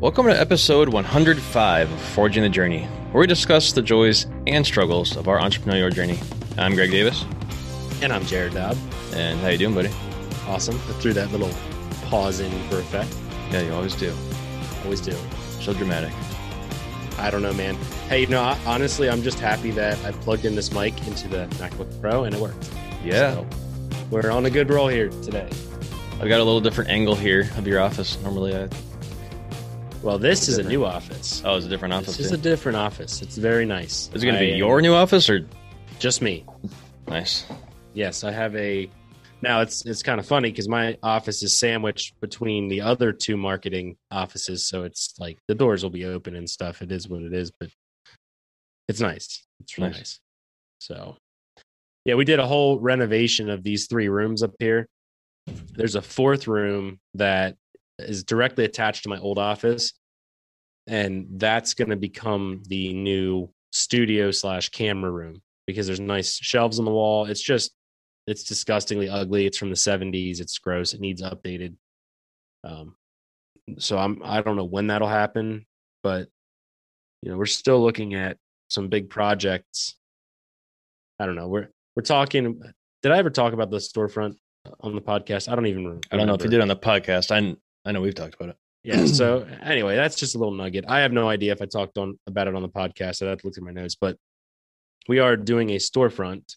Welcome to episode 105 of Forging the Journey, where we discuss the joys and struggles of our entrepreneurial journey. I'm Greg Davis. And I'm Jared Dobb. And how you doing, buddy? Awesome. I threw that little pause in for effect. Yeah, you always do. Always do. So dramatic. I don't know, man. Hey, you know, honestly, I'm just happy that I plugged in this mic into the MacBook Pro and it worked. Yeah. So we're on a good roll here today. I've got a little different angle here of your office. Normally, I well, this is a new office. Oh, it's a different office. This is a different office. It's very nice. Is it going to be uh, your new office or just me? Nice. Yes, I have a. Now it's it's kind of funny because my office is sandwiched between the other two marketing offices, so it's like the doors will be open and stuff. It is what it is, but it's nice. It's really nice. nice. So, yeah, we did a whole renovation of these three rooms up here. There's a fourth room that is directly attached to my old office and that's going to become the new studio slash camera room because there's nice shelves on the wall. It's just it's disgustingly ugly. It's from the 70s it's gross. It needs updated. Um so i'm i don't know when that'll happen but you know we're still looking at some big projects. I don't know. We're we're talking did i ever talk about the storefront on the podcast? I don't even remember. i don't know if you did on the podcast. I I know we've talked about it. Yeah. So anyway, that's just a little nugget. I have no idea if I talked on about it on the podcast. I have to look at my notes, but we are doing a storefront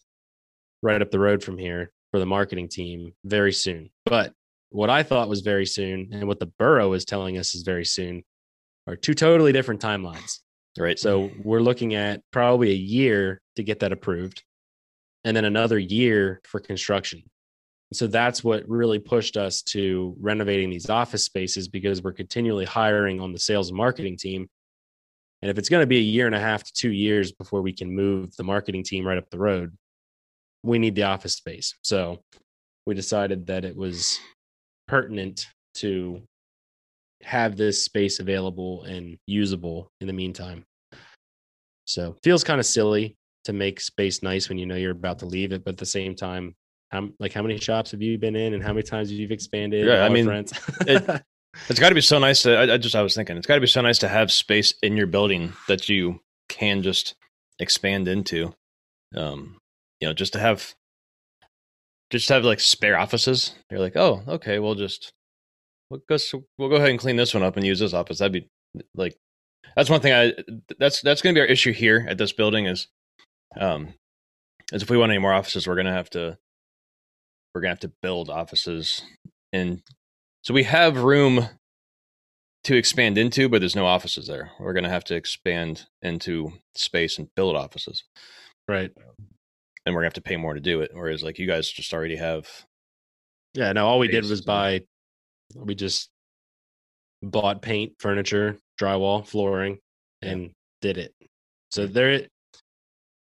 right up the road from here for the marketing team very soon. But what I thought was very soon and what the borough is telling us is very soon are two totally different timelines. Right. So we're looking at probably a year to get that approved and then another year for construction. So that's what really pushed us to renovating these office spaces because we're continually hiring on the sales and marketing team. And if it's going to be a year and a half to two years before we can move the marketing team right up the road, we need the office space. So we decided that it was pertinent to have this space available and usable in the meantime. So feels kind of silly to make space nice when you know you're about to leave it, but at the same time, how like how many shops have you been in and how many times you've you expanded yeah i mean it, it's got to be so nice to I, I, just i was thinking it's got to be so nice to have space in your building that you can just expand into um you know just to have just to have like spare offices. You're like oh okay we'll just we'll go we'll go ahead and clean this one up and use this office. That'd be like that's one thing i that's that's going to be our issue here at this building is um is if we want any more offices we're going to have to we're gonna have to build offices. And so we have room to expand into but there's no offices there. We're gonna have to expand into space and build offices. Right. And we're gonna have to pay more to do it whereas like you guys just already have yeah no all we did was buy we just bought paint furniture drywall flooring and did it. So there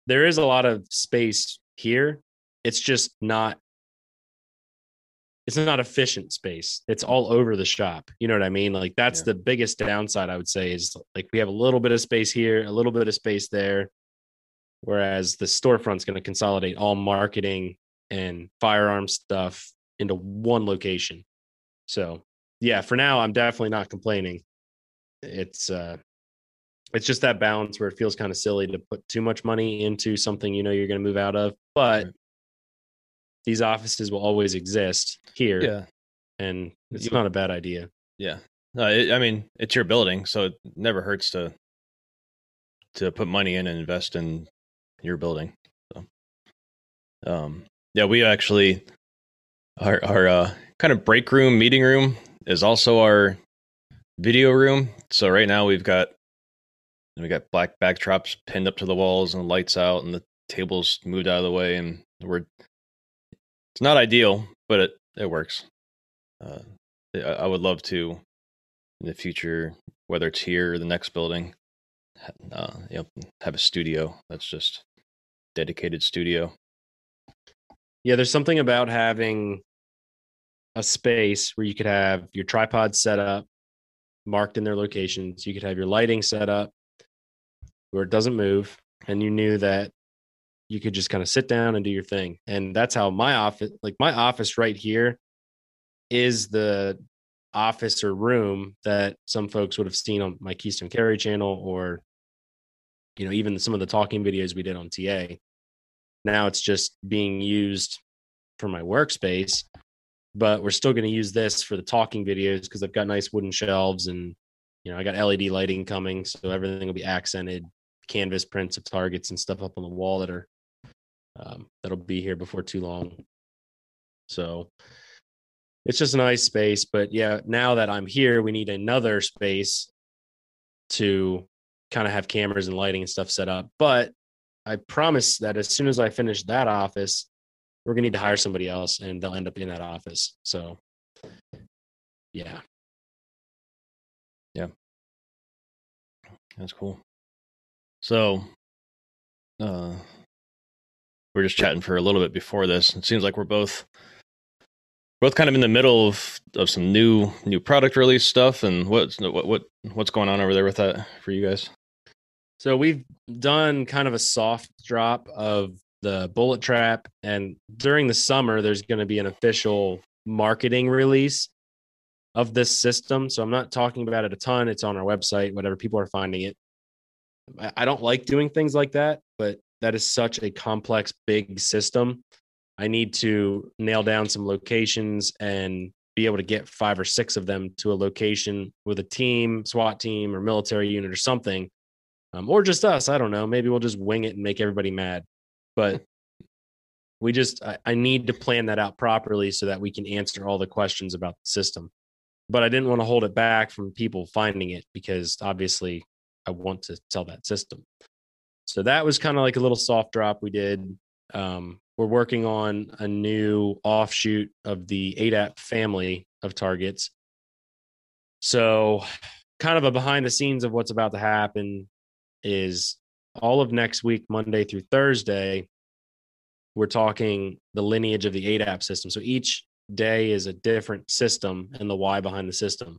there is a lot of space here. It's just not it's not efficient space. It's all over the shop. You know what I mean? Like that's yeah. the biggest downside I would say is like we have a little bit of space here, a little bit of space there. Whereas the storefront's going to consolidate all marketing and firearm stuff into one location. So yeah, for now I'm definitely not complaining. It's uh it's just that balance where it feels kind of silly to put too much money into something you know you're going to move out of, but right these offices will always exist here. Yeah. And it's not a bad idea. Yeah. No, it, I mean, it's your building, so it never hurts to to put money in and invest in your building. So, um, yeah, we actually our our uh, kind of break room, meeting room is also our video room. So right now we've got we got black backdrops pinned up to the walls and lights out, and the tables moved out of the way, and we're it's not ideal, but it it works. Uh, I would love to in the future, whether it's here or the next building, uh, you know, have a studio that's just dedicated studio. Yeah, there's something about having a space where you could have your tripod set up, marked in their locations. You could have your lighting set up where it doesn't move, and you knew that you could just kind of sit down and do your thing. And that's how my office, like my office right here, is the office or room that some folks would have seen on my Keystone Carry channel or you know even some of the talking videos we did on TA. Now it's just being used for my workspace, but we're still going to use this for the talking videos because I've got nice wooden shelves and you know I got LED lighting coming, so everything will be accented, canvas prints of targets and stuff up on the wall that are um, that'll be here before too long. So it's just a nice space. But yeah, now that I'm here, we need another space to kind of have cameras and lighting and stuff set up. But I promise that as soon as I finish that office, we're gonna need to hire somebody else and they'll end up in that office. So yeah. Yeah. That's cool. So uh we are just chatting for a little bit before this. It seems like we're both both kind of in the middle of, of some new new product release stuff. And what's what what what's going on over there with that for you guys? So we've done kind of a soft drop of the bullet trap. And during the summer there's going to be an official marketing release of this system. So i'm not talking about it a ton. It's on our website whatever. People are finding it. I don't like doing things like that but that is such a complex big system I need to nail down some locations and be able to get five or six of them to a location with a team, SWAT team, or military unit or something, um, or just us. I don't know. Maybe we'll just wing it and make everybody mad. But we just, I, I need to plan that out properly so that we can answer all the questions about the system. But I didn't want to hold it back from people finding it because obviously I want to sell that system. So that was kind of like a little soft drop we did. Um, we're working on a new offshoot of the ADAP family of targets. So, kind of a behind the scenes of what's about to happen is all of next week, Monday through Thursday, we're talking the lineage of the ADAP system. So each day is a different system and the why behind the system,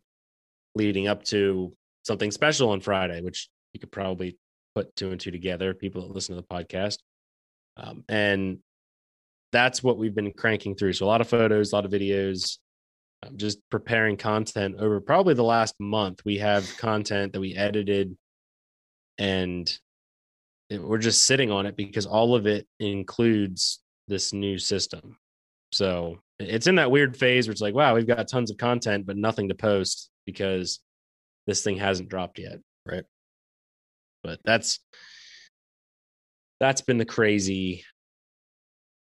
leading up to something special on Friday, which you could probably put two and two together, people that listen to the podcast. Um, and that's what we've been cranking through. So a lot of photos, a lot of videos, um, just preparing content over probably the last month. We have content that we edited and it, we're just sitting on it because all of it includes this new system. So it's in that weird phase where it's like, wow, we've got tons of content, but nothing to post because this thing hasn't dropped yet. Right. But that's that's been the crazy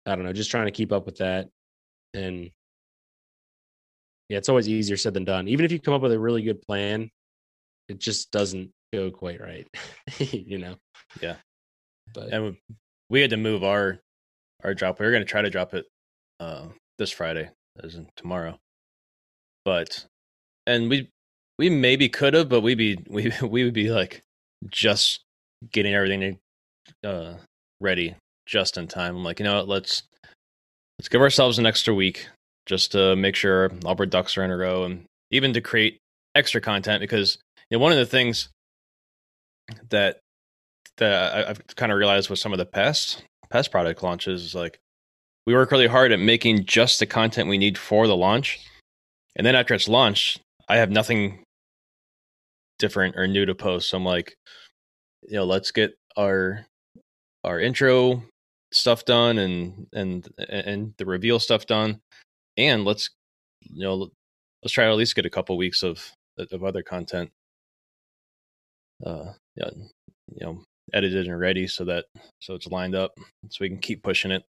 I don't know, just trying to keep up with that. And yeah, it's always easier said than done. Even if you come up with a really good plan, it just doesn't go quite right, you know? Yeah. But and we had to move our our drop. We were going to try to drop it uh, this Friday, as in tomorrow. But and we we maybe could have, but we'd be we we would be like just getting everything uh, ready just in time. I'm like, you know what, let's let's give ourselves an extra week just to make sure all our ducks are in a row and even to create extra content because you know one of the things that that I've kind of realized with some of the past past product launches is like we work really hard at making just the content we need for the launch. And then after it's launched, I have nothing different or new to post. So I'm like, you know, let's get our our intro stuff done and and and the reveal stuff done and let's you know let's try to at least get a couple weeks of of other content uh yeah you know edited and ready so that so it's lined up so we can keep pushing it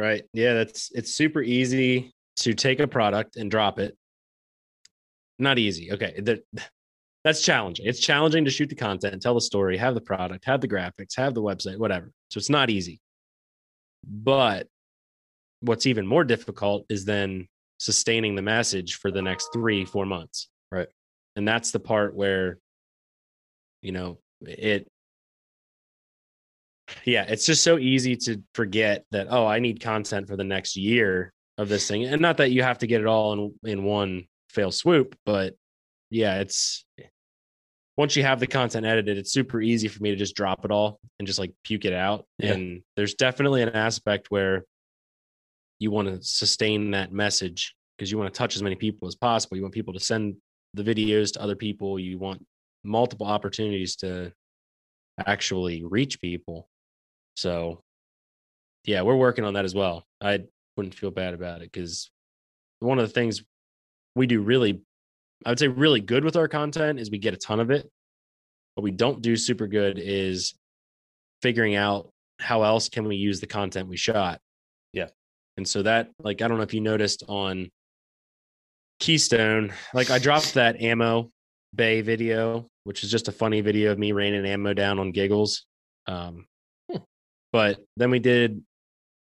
right yeah that's it's super easy to take a product and drop it not easy okay the, that's challenging it's challenging to shoot the content tell the story have the product have the graphics have the website whatever so it's not easy but what's even more difficult is then sustaining the message for the next three, four months. Right. And that's the part where, you know, it, yeah, it's just so easy to forget that, oh, I need content for the next year of this thing. And not that you have to get it all in, in one fail swoop, but yeah, it's once you have the content edited, it's super easy for me to just drop it all and just like puke it out. Yeah. And there's definitely an aspect where you want to sustain that message because you want to touch as many people as possible. You want people to send the videos to other people. You want multiple opportunities to actually reach people. So, yeah, we're working on that as well. I wouldn't feel bad about it because one of the things we do really, I would say, really good with our content is we get a ton of it. What we don't do super good is figuring out how else can we use the content we shot. Yeah. And so that, like, I don't know if you noticed on Keystone, like I dropped that ammo bay video, which is just a funny video of me raining ammo down on giggles. Um, Hmm. But then we did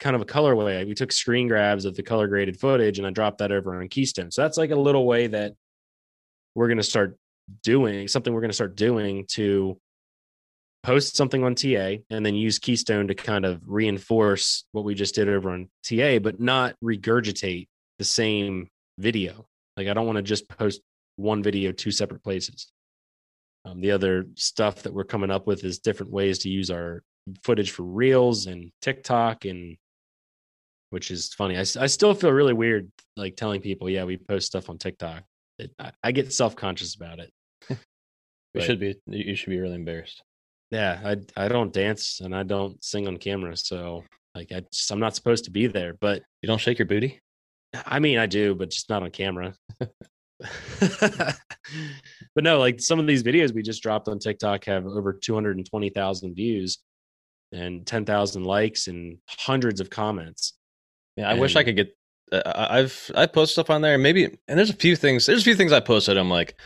kind of a colorway. We took screen grabs of the color graded footage and I dropped that over on Keystone. So that's like a little way that we're going to start doing something we're going to start doing to post something on TA and then use Keystone to kind of reinforce what we just did over on TA, but not regurgitate the same video. Like I don't want to just post one video two separate places. Um, the other stuff that we're coming up with is different ways to use our footage for reels and TikTok and which is funny. I, I still feel really weird like telling people, yeah, we post stuff on TikTok. It, I, I get self conscious about it. You should be. You should be really embarrassed. Yeah, I I don't dance and I don't sing on camera, so like I just, I'm not supposed to be there. But You don't shake your booty. I mean, I do, but just not on camera. but no, like some of these videos we just dropped on TikTok have over 220,000 views and 10,000 likes and hundreds of comments. Yeah, I wish I could get. Uh, I- I've I post stuff on there. Maybe and there's a few things. There's a few things I posted. I'm like,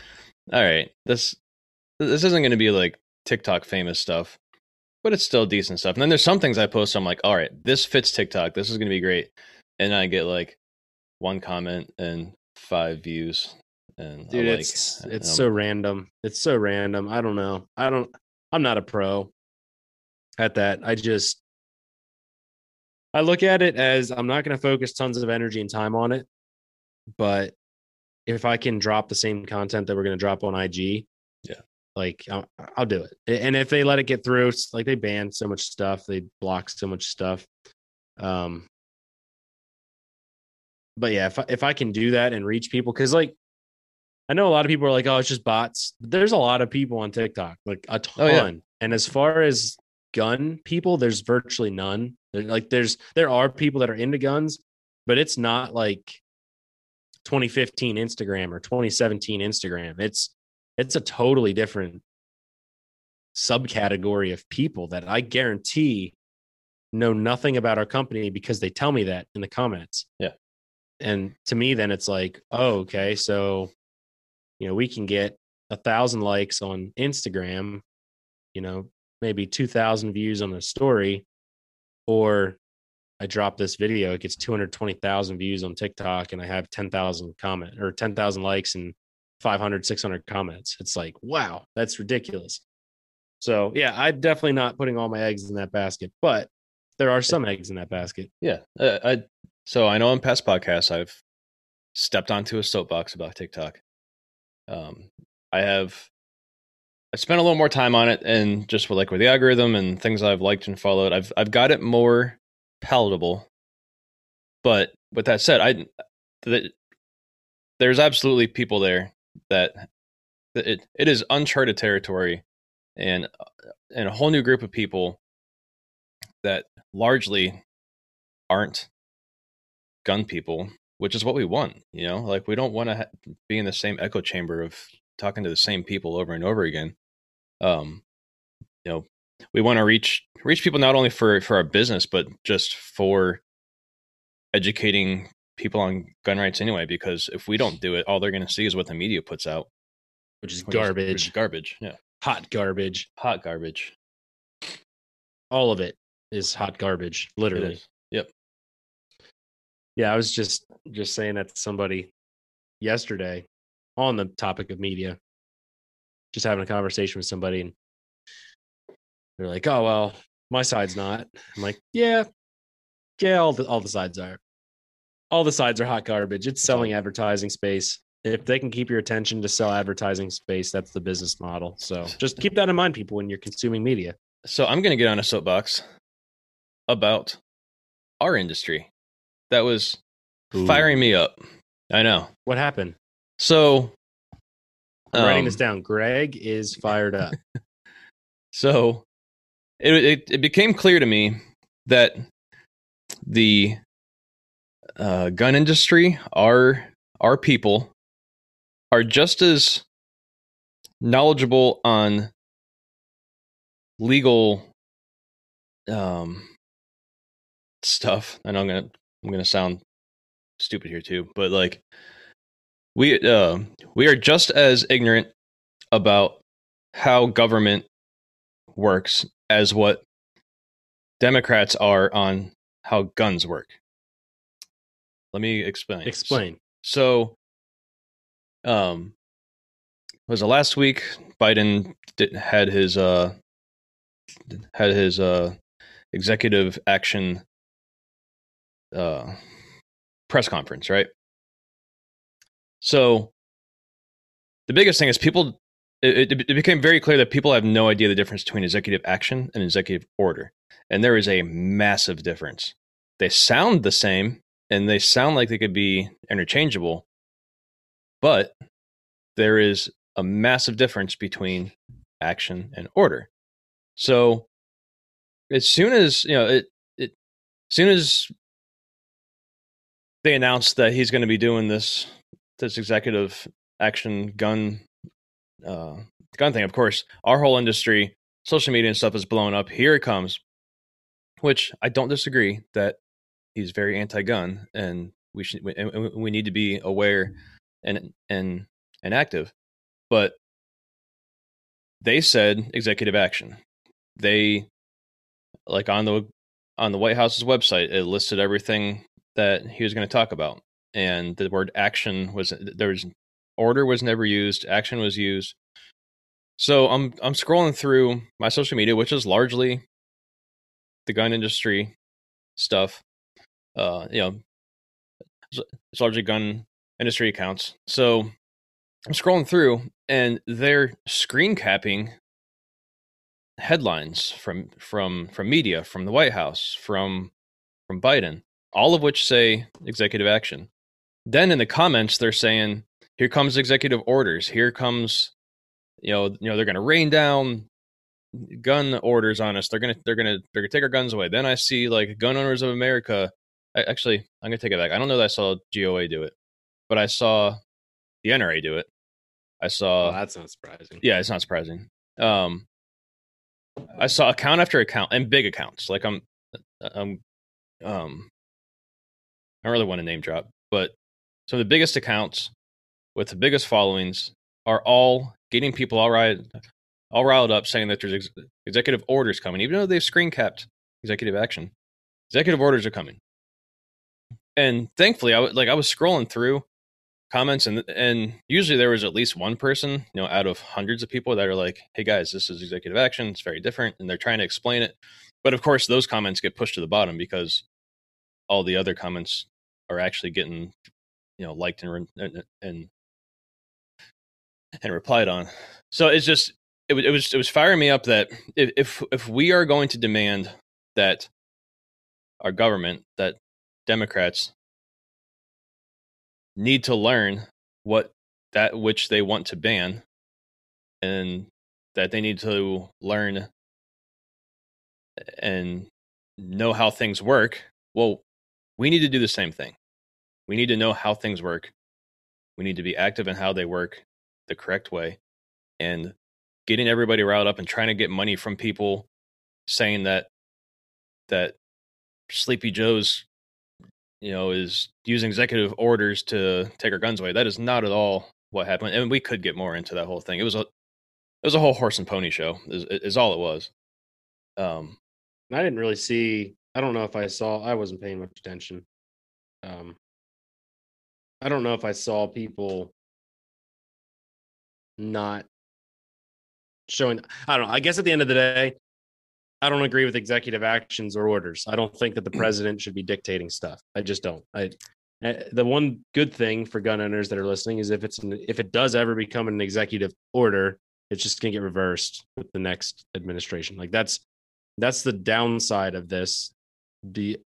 all right, this this isn't going to be like TikTok famous stuff, but it's still decent stuff. And then there's some things I post. I'm like, all right, this fits TikTok. This is going to be great. And I get like one comment and five views. And Dude, I'm it's it's so random. It's so random. I don't know. I don't I'm not a pro at that. I just I look at it as I'm not going to focus tons of energy and time on it, but if I can drop the same content that we're going to drop on IG, Yeah. like I'll, I'll do it. And if they let it get through, it's like they ban so much stuff, they block so much stuff. Um, but yeah, if I, if I can do that and reach people, because like I know a lot of people are like, oh, it's just bots. There's a lot of people on TikTok, like a ton. Oh, yeah. And as far as gun people, there's virtually none. Like there's there are people that are into guns, but it's not like 2015 Instagram or 2017 Instagram. It's it's a totally different subcategory of people that I guarantee know nothing about our company because they tell me that in the comments. Yeah. And to me, then it's like, oh, okay, so you know, we can get a thousand likes on Instagram, you know, maybe two thousand views on the story, or I drop this video, it gets 220,000 views on TikTok and I have 10,000 comment or 10,000 likes and 500, 600 comments. It's like, wow, that's ridiculous. So, yeah, I'm definitely not putting all my eggs in that basket, but there are some eggs in that basket. Yeah. Uh, I so I know in past podcasts I've stepped onto a soapbox about TikTok. Um, I have I spent a little more time on it, and just with like with the algorithm and things I've liked and followed, I've I've got it more palatable. But with that said, I th- there's absolutely people there that that it it is uncharted territory, and uh, and a whole new group of people that largely aren't gun people, which is what we want. You know, like we don't want to ha- be in the same echo chamber of talking to the same people over and over again. Um, you know, we want to reach reach people not only for for our business, but just for educating people on gun rights anyway. Because if we don't do it, all they're going to see is what the media puts out, Which is which is- which is garbage, garbage. Yeah, hot garbage. hot garbage. All of it is hot garbage, literally. Yep. Yeah, I was just just saying that to somebody yesterday on the topic of media. Just having a conversation with somebody and they're like, "Oh, well, my side's not." I'm like, "Yeah. Yeah, all the all the sides are. All the sides are hot garbage. It's selling advertising space. If they can keep your attention to sell advertising space, that's the business model. So, just uh, keep that in mind people when you're consuming media. So I'm going to get on a soapbox about our industry. That was Ooh. firing me up. I know. What happened? So I'm writing um, this down. Greg is fired up. So it, it it became clear to me that the uh, gun industry, our our people, are just as knowledgeable on legal um, stuff. I know I'm gonna I'm gonna sound stupid here too, but like we uh, we are just as ignorant about how government works as what Democrats are on how guns work. Let me explain. Explain. So, um, was it last week? Biden did, had his uh had his uh executive action uh press conference, right? So, the biggest thing is people. It, it, became very clear that people have no idea the difference between executive action and executive order, and there is a massive difference. They sound the same, and they sound like they could be interchangeable, but there is a massive difference between action and order. So as soon as you know it, it as soon as they announced that he's going to be doing this this executive action gun uh, gun thing, of course, our whole industry, social media and stuff is blowing up. Here it comes, which I don't disagree that he's very anti-gun, and we should we, and we need to be aware and and and active. But they said executive action. They like on the on the White House's website, it listed everything that he was going to talk about, and the word action was there was order was never used, action was used. So I'm I'm scrolling through my social media, which is largely the gun industry stuff. Uh, you know, it's largely gun industry accounts. So I'm scrolling through, and they're screen capping headlines from from from media, from the White House, from from Biden, all of which say executive action. Then in the comments, they're saying, "Here comes executive orders. Here comes, you know, you know, they're going to rain down gun orders on us. They're gonna they're gonna they're gonna take our guns away." Then I see like Gun Owners of America. I, actually, I'm gonna take it back. I don't know that I saw GOA do it, but I saw the NRA do it. I saw. Well, that's not surprising. Yeah, it's not surprising. Um, I saw account after account and big accounts. Like I'm, I'm, um, I don't really want to name drop, but some of the biggest accounts with the biggest followings are all getting people all right, all riled up, saying that there's ex- executive orders coming, even though they've screen capped executive action. Executive orders are coming, and thankfully, I w- like I was scrolling through comments and and usually there was at least one person you know out of hundreds of people that are like hey guys this is executive action. It's very different and they're trying to explain it. But of course those comments get pushed to the bottom because all the other comments are actually getting you know liked and and and, and replied on. So it's just it, it was it was firing me up that if if we are going to demand that our government that democrats need to learn what that which they want to ban and that they need to learn and know how things work well we need to do the same thing we need to know how things work we need to be active in how they work the correct way and getting everybody riled up and trying to get money from people saying that that sleepy joe's you know, is using executive orders to take our guns away. That is not at all what happened, and we could get more into that whole thing. It was a, it was a whole horse and pony show. Is is all it was. Um, I didn't really see. I don't know if I saw. I wasn't paying much attention. Um, I don't know if I saw people not showing. I don't know. I guess at the end of the day, I don't agree with executive actions or orders. I don't think that the president should be dictating stuff. I just don't. I eh, the one good thing for gun owners that are listening is if it's an, if it does ever become an executive order, it's just going to get reversed with the next administration. Like that's that's the downside of this. The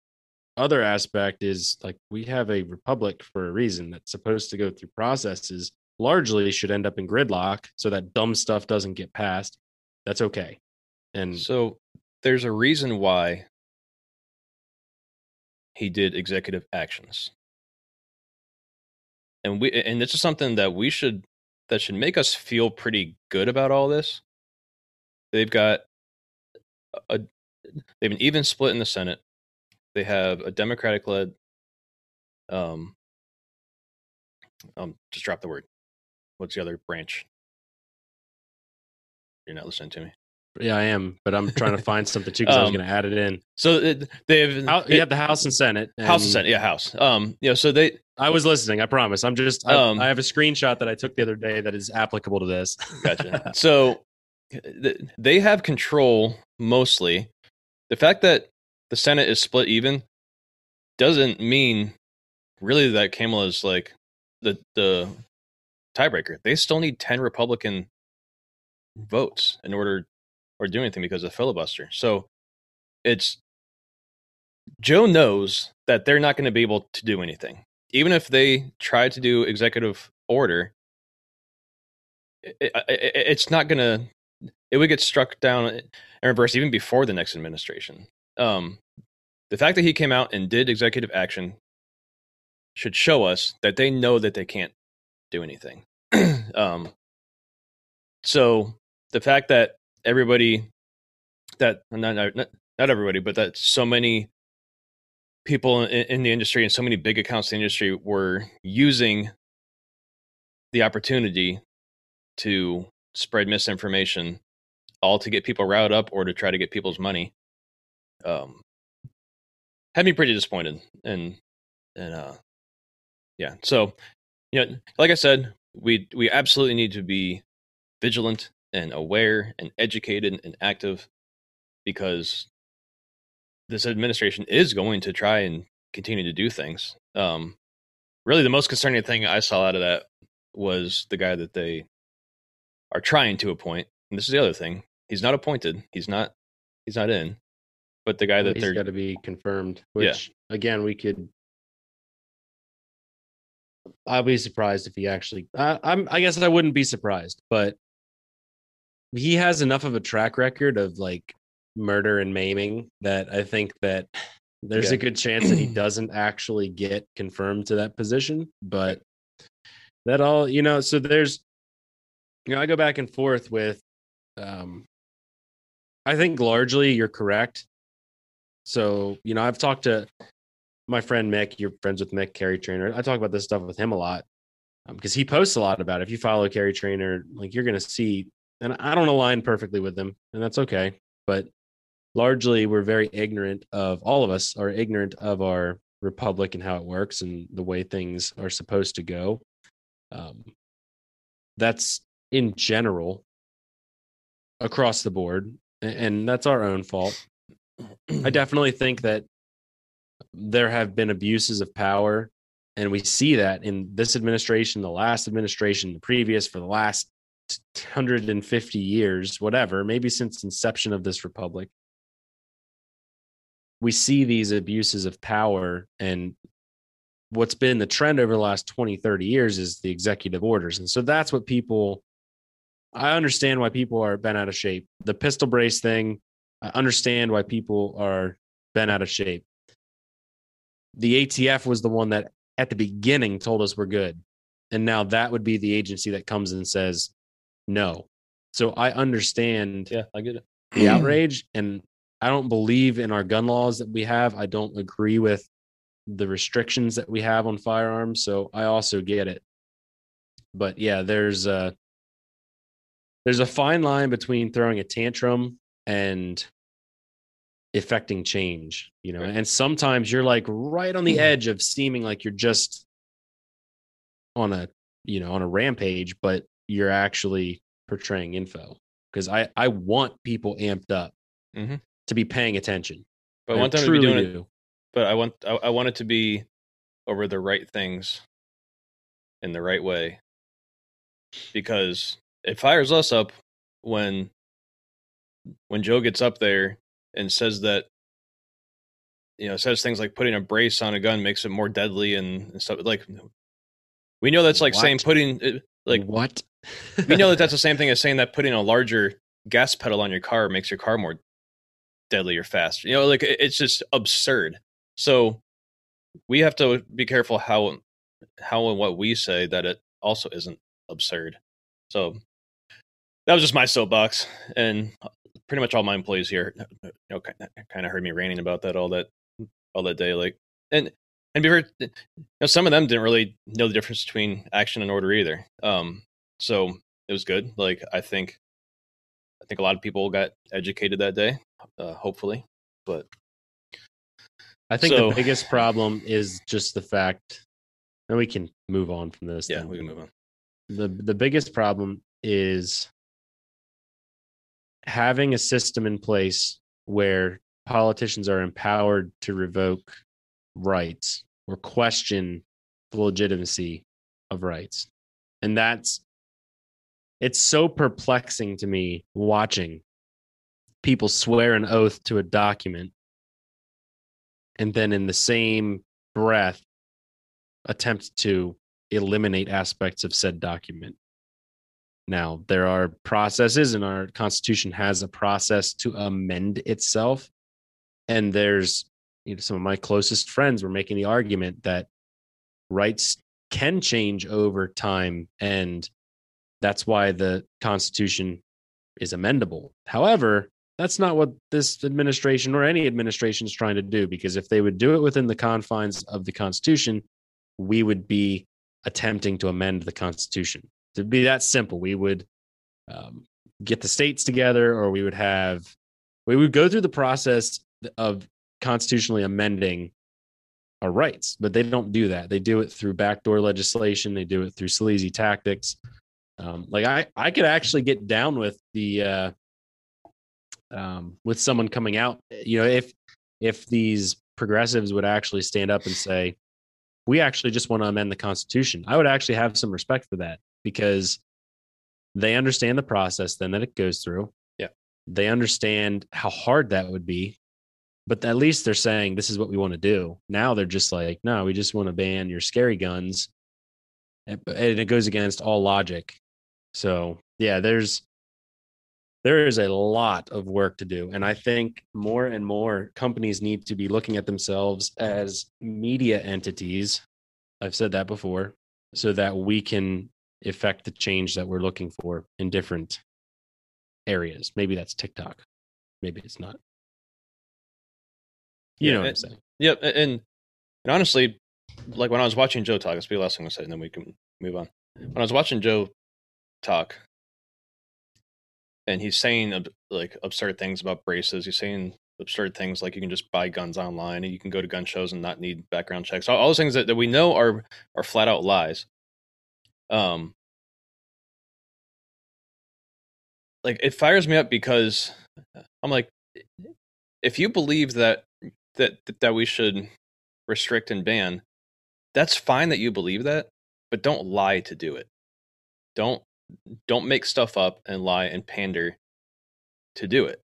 other aspect is like we have a republic for a reason that's supposed to go through processes largely should end up in gridlock so that dumb stuff doesn't get passed that's okay and So there's a reason why he did executive actions. And we and this is something that we should that should make us feel pretty good about all this. They've got a they have an even split in the Senate. They have a Democratic led um um just drop the word. What's the other branch? You're not listening to me. yeah i am but i'm trying to find something too because i was Um, going to add it in So it, they've Hou- you have the house and senate House and and Senate, yeah, House. Um, you know, so they i was listening i promise i'm just I, Um, I have a screenshot that i took the other day that is applicable to this gotcha. so th- they have control mostly. The fact that the Senate is split even doesn't mean really that Kamala is like the the tiebreaker. They still need ten Republican votes in order or do anything because of filibuster. So it's Joe knows that they're not going to be able to do anything. Even if they try to do executive order, it, it, it- it's not going to it would get struck down in reverse even before the next administration. Um, the fact that he came out and did executive action should show us that they know that they can't do anything. um, so the fact that everybody that not, not not everybody, but that so many people in, in the industry and so many big accounts in the industry were using the opportunity to spread misinformation, all to get people riled up or to try to get people's money. Um, had me pretty disappointed, and and uh, yeah. So, you know, like I said, we we absolutely need to be vigilant and aware and educated and active because this administration is going to try and continue to do things. Um, really, the most concerning thing I saw out of that was the guy that they are trying to appoint. And this is the other thing: he's not appointed. He's not. He's not in. But the guy that He's they're got to be confirmed. Yeah. Which again, we could. I'll be surprised if he actually. I, I'm. I guess I wouldn't be surprised, but he has enough of a track record of like murder and maiming that I think that there's Yeah. a good chance that he doesn't actually get confirmed to that position. But that all you know. So there's, you know, I go back and forth with. um I think largely you're correct. So, you know, I've talked to my friend Mick, you're friends with Mick, Carry Trainer. I talk about this stuff with him a lot because he posts a lot about it. If you follow Carry Trainer, like you're going to see, and I don't align perfectly with them, and that's okay. But largely, we're very ignorant of all of us are ignorant of our republic and how it works and the way things are supposed to go. Um, that's in general across the board, and that's our own fault. I definitely think that there have been abuses of power, and we see that in this administration, the last administration, the previous, for the last 150 years, whatever, maybe since inception of this republic. We see these abuses of power, and what's been the trend over the last 20, 30 years is the executive orders. And so that's what people, I understand why people are bent out of shape. The pistol brace thing, I understand why people are bent out of shape. The ATF was the one that at the beginning told us we're good. And now that would be the agency that comes and says no. So I understand yeah, I get it. the outrage and I don't believe in our gun laws that we have. I don't agree with the restrictions that we have on firearms, so I also get it. But yeah, there's a there's a fine line between throwing a tantrum and effecting change, you know. Right. And sometimes you're like right on the edge of seeming like you're just on a, you know, on a rampage, but you're actually portraying info because I I want people amped up Mhm. to be paying attention. But I want them to be doing it. do. But I want I, I want it to be over the right things in the right way because it fires us up when when Joe gets up there and says that you know says things like putting a brace on a gun makes it more deadly and, and stuff like we know that's like What? saying putting uh, like what? we know that that's the same thing as saying that putting a larger gas pedal on your car makes your car more deadly or fast. You know, like it's just absurd. So we have to be careful how how and what we say that it also isn't absurd. So that was just my soapbox, and pretty much all my employees here, you know, kind of heard me ranting about that all that all that day. Like, and and be very, you know, some of them didn't really know the difference between action and order either. Um, so it was good. Like, I think, I think a lot of people got educated that day, uh, hopefully. But I think So- the biggest problem is just the fact, and we can move on from this. yeah, then. we can move on. the the biggest problem is having a system in place where politicians are empowered to revoke rights or question the legitimacy of rights and that's it's so perplexing to me watching people swear an oath to a document and then in the same breath attempt to eliminate aspects of said document. Now, there are processes, and our Constitution has a process to amend itself. And there's you know, some of my closest friends were making the argument that rights can change over time, and that's why the Constitution is amendable. However, that's not what this administration or any administration is trying to do, because if they would do it within the confines of the Constitution, we would be attempting to amend the Constitution. To be that simple, we would um, get the states together, or we would have we would go through the process of constitutionally amending our rights, but they don't do that. They do it through backdoor legislation. They do it through sleazy tactics. Um, like I, I could actually get down with the uh, um, with someone coming out. You know, if if these progressives would actually stand up and say, we actually just want to amend the Constitution. I would actually have some respect for that because they understand the process then that it goes through. Yeah. They understand how hard that would be. But at least they're saying this is what we want to do. Now they're just like, no, we just want to ban your scary guns. And it goes against all logic. So yeah, there's there is a lot of work to do. And I think more and more companies need to be looking at themselves as media entities. I've said that before, so that we can effect the change that we're looking for in different areas. Maybe that's TikTok. Maybe it's not. You Yeah, know what I'm saying. Yep, a- and and honestly, like when I was watching Joe talk, that's the last thing I'll say, and then we can move on. When I was watching Joe talk, and he's saying like absurd things about braces, he's saying absurd things like you can just buy guns online and you can go to gun shows and not need background checks. All, all those things that, that we know are are flat out lies. Um, like it fires me up because I'm like, if you believe that that that we should restrict and ban, that's fine that you believe that, but don't lie to do it. Don't don't make stuff up and lie and pander to do it.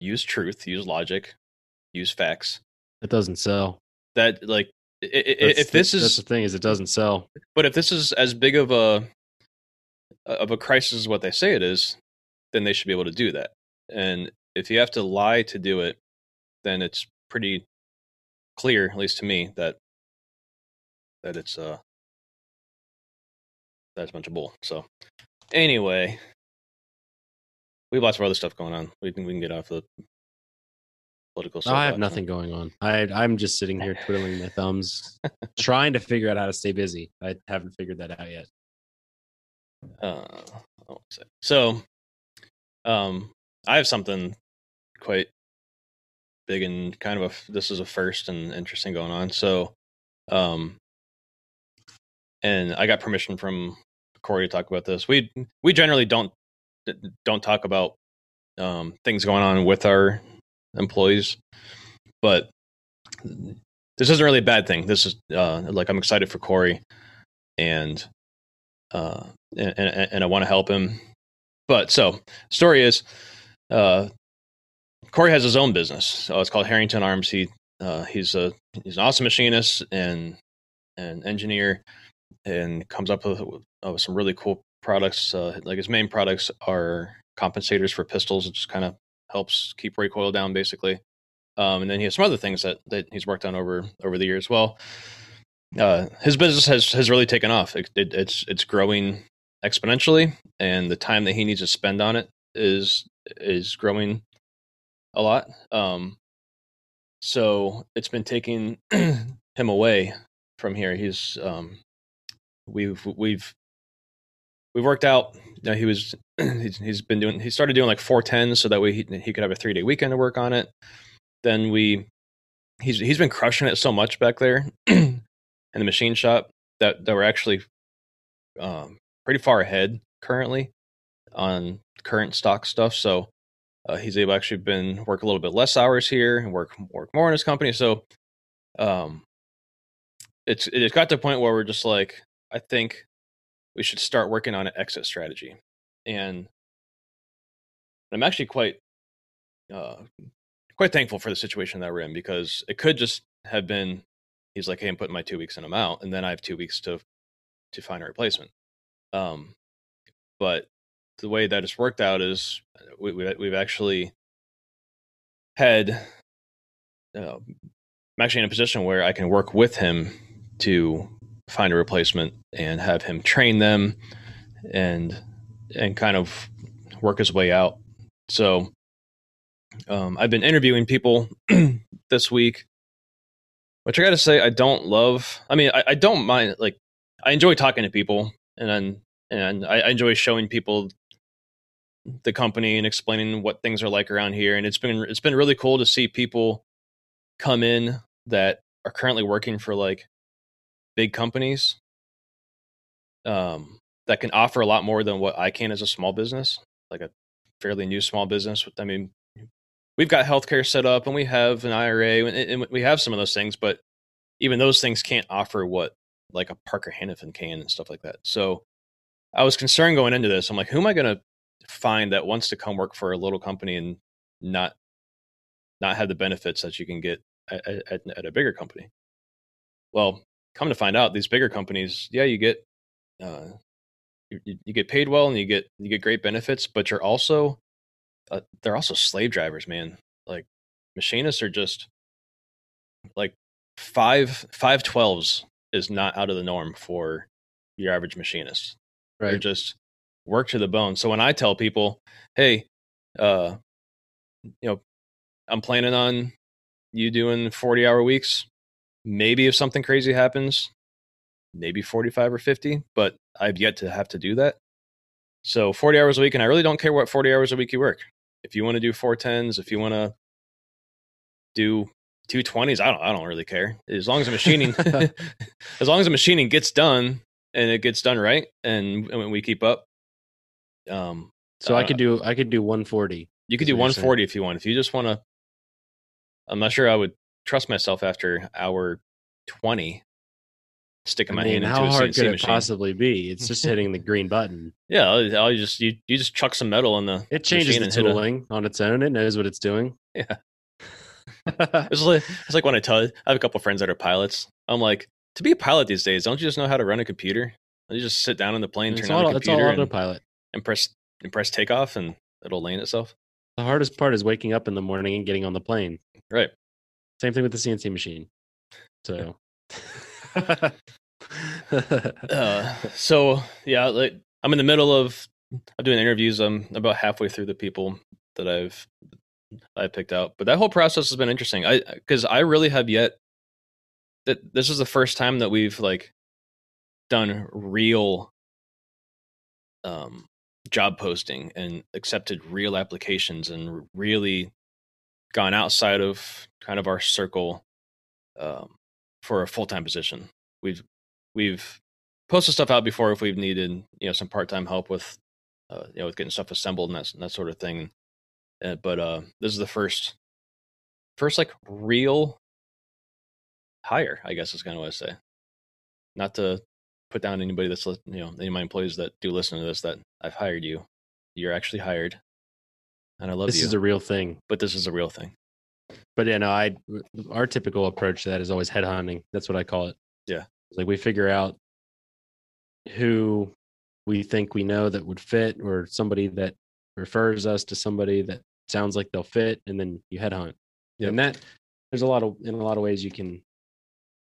Use truth, use logic, use facts. It doesn't sell. That like That's if the- this that's is the thing is it doesn't sell. but if this is as big of a of a crisis as what they say it is, then they should be able to do that. And if you have to lie to do it, then it's pretty clear, at least to me, that that it's uh that's a bunch of bull. So anyway, we have lots of other stuff going on. We can we can get off the political. No, I have nothing going on. I I'm just sitting here twiddling my thumbs, trying to figure out how to stay busy. I haven't figured that out yet. uh what was it? so um i have something quite big and kind of a this is a first and interesting going on so um and i got permission from corey to talk about this we we generally don't don't talk about um things going on with our employees but this isn't really a bad thing this is uh like i'm excited for corey and uh and, and, and I want to help him. But so story is, uh, Corey has his own business. So it's called Harrington Arms. He Uh, he's a he's an awesome machinist and an engineer, and comes up with, with some really cool products. Uh, like his main products are compensators for pistols, which just kind of helps keep recoil down, basically. Um, and then he has some other things that, that he's worked on over over the years. Well, uh, his business has has really taken off. It, it, it's it's growing exponentially, and the time that he needs to spend on it is is growing a lot. Um, so it's been taking him away from here. He's um, we've we've we've worked out. You know, he was he's, been doing he started doing like four tens so that way he he could have a three day weekend to work on it. Then we he's he's been crushing it so much back there in the machine shop that that we're actually um, pretty far ahead currently on current stock stuff. So uh, he's able actually been work a little bit less hours here and work work more in his company. So um, it's it's got to a point where we're just like, I think we should start working on an exit strategy, and I'm actually quite uh, quite thankful for the situation that we're in because it could just have been he's like, hey, I'm putting my two weeks in him out, and then I have two weeks to to find a replacement. Um, but the way that it's worked out is we, we we've actually had uh, I'm actually in a position where I can work with him to find a replacement and have him train them and and kind of work his way out. So um, I've been interviewing people this week, which I got to say I don't love. I mean, I, I, don't mind. Like, I enjoy talking to people, and and I, I enjoy showing people the company and explaining what things are like around here. And it's been it's been really cool to see people come in that are currently working for like big companies um, that can offer a lot more than what I can as a small business, like a fairly new small business. I mean, we've got healthcare set up and we have an IRA and, we have some of those things, but even those things can't offer what like a Parker Hannifin can and stuff like that. So I was concerned going into this. I'm like, who am I going to find that wants to come work for a little company and not not have the benefits that you can get at, at, at a bigger company? Well, come to find out, these bigger companies, yeah, you get uh, you, you get paid well and you get you get great benefits, but you're also uh, they're also slave drivers, man. Like machinists are just like five five twelves is not out of the norm for your average machinist. Right. They're just work to the bone. So when I tell people, hey, uh, you know, I'm planning on you doing 40 hour weeks. Maybe if something crazy happens, maybe 45 or 50, but I've yet to have to do that. So 40 hours a week, and I really don't care what 40 hours a week you work. If you want to do 410s, if you want to do 220s, I don't I don't really care. As long as the machining as long as the machining gets done and it gets done right and, and we keep up. Um so uh, I could do I could do 140. You could do 140 if you want. If you just want to I'm not sure I would trust myself after hour 20 sticking my I mean, hand into a hard CNC could it machine. possibly be? It's just hitting the green button. Yeah, I'll, I'll just you you just chuck some metal in the. It changes the tooling a, on its own. It knows what it's doing. Yeah. it's like it's like when I tell I have a couple friends that are pilots. I'm like, to be a pilot these days, don't you just know how to run a computer? You just sit down in the plane, turn on the computer, and, autopilot, and press and press takeoff, and it'll land itself. The hardest part is waking up in the morning and getting on the plane. Right. Same thing with the CNC machine. So. uh, so yeah, like I'm in the middle of I'm doing interviews. I'm about halfway through the people that I've I picked out, but that whole process has been interesting. I because I really have yet that this is the first time that we've like done real um job posting and accepted real applications and really gone outside of kind of our circle um, for a full-time position. We've we've posted stuff out before if we've needed you know some part-time help with uh, you know with getting stuff assembled and that, and that sort of thing. Uh, but uh this is the first first like real hire i guess is kind of what i say. Not to put down anybody that's you know any of my employees that do listen to this that i've hired you. You're actually hired and i love this you is a real thing but this is a real thing but yeah, no, I our typical approach to that is always headhunting. That's what I call it. Yeah. Like we figure out who we think we know that would fit or somebody that refers us to somebody that sounds like they'll fit and then you headhunt. Yep. And that there's a lot of in a lot of ways you can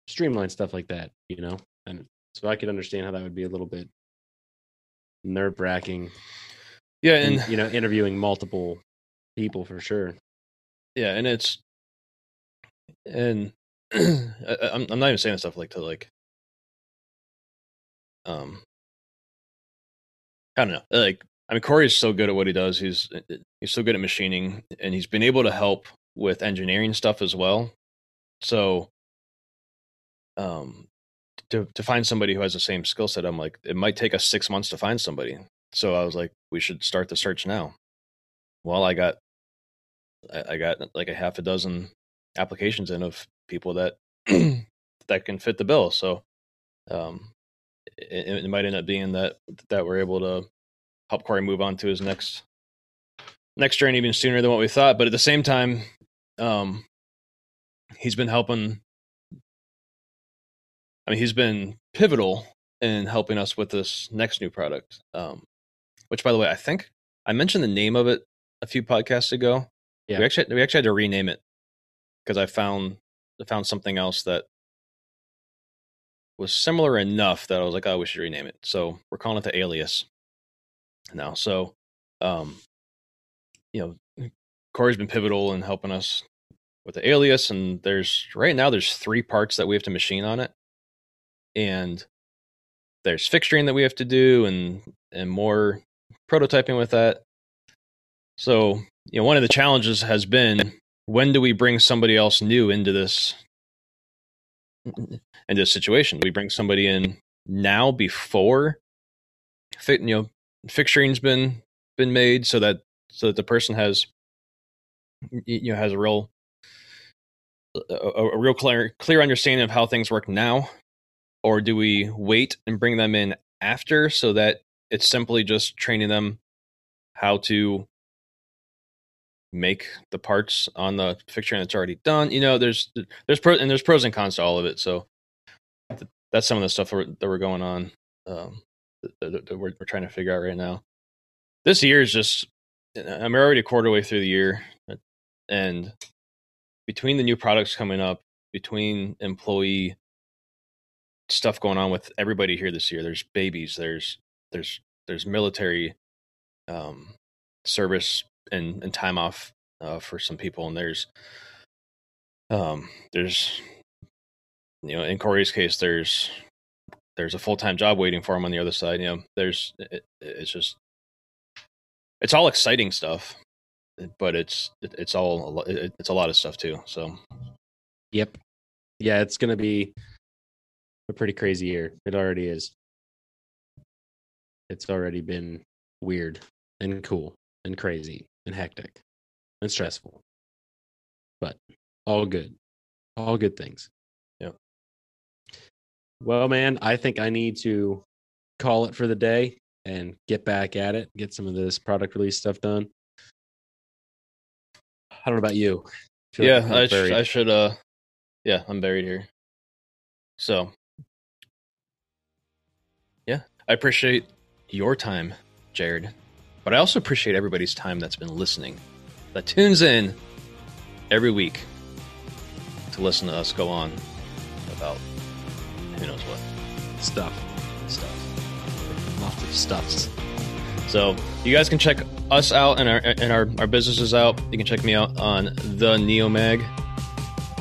streamline stuff like that, you know? And so I could understand how that would be a little bit nerve wracking Yeah, and and you know, interviewing multiple people for sure. yeah, and it's and I, I'm I'm not even saying stuff like to like um I don't know like I mean Corey's so good at what he does. He's he's so good at machining and he's been able to help with engineering stuff as well. So um to to find somebody who has the same skill set I'm like it might take us six months to find somebody so I was like we should start the search now well I got I, I got like a half a dozen applications in of people that that can fit the bill. So um, it, it might end up being that that we're able to help Corey move on to his next next journey even sooner than what we thought. But at the same time, um, he's been helping. I mean, he's been pivotal in helping us with this next new product. Um, which, by the way, I think I mentioned the name of it a few podcasts ago. Yeah. we actually we actually had to rename it because I found I found something else that was similar enough that I was like, oh, we should rename it. So we're calling it the Alias now. So, um, you know, Corey's been pivotal in helping us with the Alias, and there's right now there's three parts that we have to machine on it, and there's fixturing that we have to do, and and more prototyping with that. So, you know, one of the challenges has been when do we bring somebody else new into this into this situation? Do we bring somebody in now before fit you know fixturing's been been made so that so that the person has you know has a real a, a real clear clear understanding of how things work now or do we wait and bring them in after so that it's simply just training them how to make the parts on the fixture that's already done. You know, there's there's pro and there's pros and cons to all of it. So that's some of the stuff that we're, that we're going on um, that, that we're, we're trying to figure out right now. This year is just I'm already a quarter way through the year, and between the new products coming up, between employee stuff going on with everybody here this year, there's babies, there's there's there's military um, service and, and time off uh, for some people, and there's um there's you know in Corey's case there's there's a full time job waiting for him on the other side. You know, there's it, it's just it's all exciting stuff, but it's it, it's all it, it's a lot of stuff too. So Yep. Yeah, it's to be a pretty crazy year. It already is. It's already been weird and cool and crazy and hectic and stressful. But all good. All good things. Yeah. Well, man, I think I need to call it for the day and get back at it, get some of this product release stuff done. I don't know about you. I feel like yeah, I'm sh- I should. Uh, yeah, I'm buried here. So, yeah, I appreciate your time, Jared, but I also appreciate everybody's time that's been listening, that tunes in every week to listen to us go on about who knows what stuff. stuff. Lots of stuffs. So you guys can check us out and our and our, our businesses out. You can check me out on the Neomag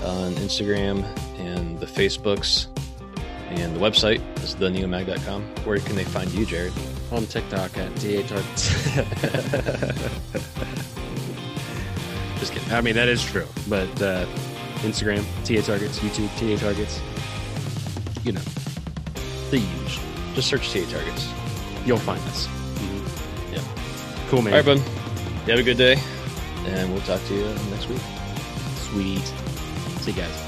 on Instagram and the Facebooks and the website is theneomag.com. Where can they find you, Jared? On TikTok at THR. Just kidding. I mean, that is true. But uh, Instagram, TA Targets, YouTube, TA Targets. You know, the huge. Just search TA targets. You'll find us. Yeah. Cool, man. All right, bud. You have a good day, and we'll talk to you next week. Sweet. See you guys.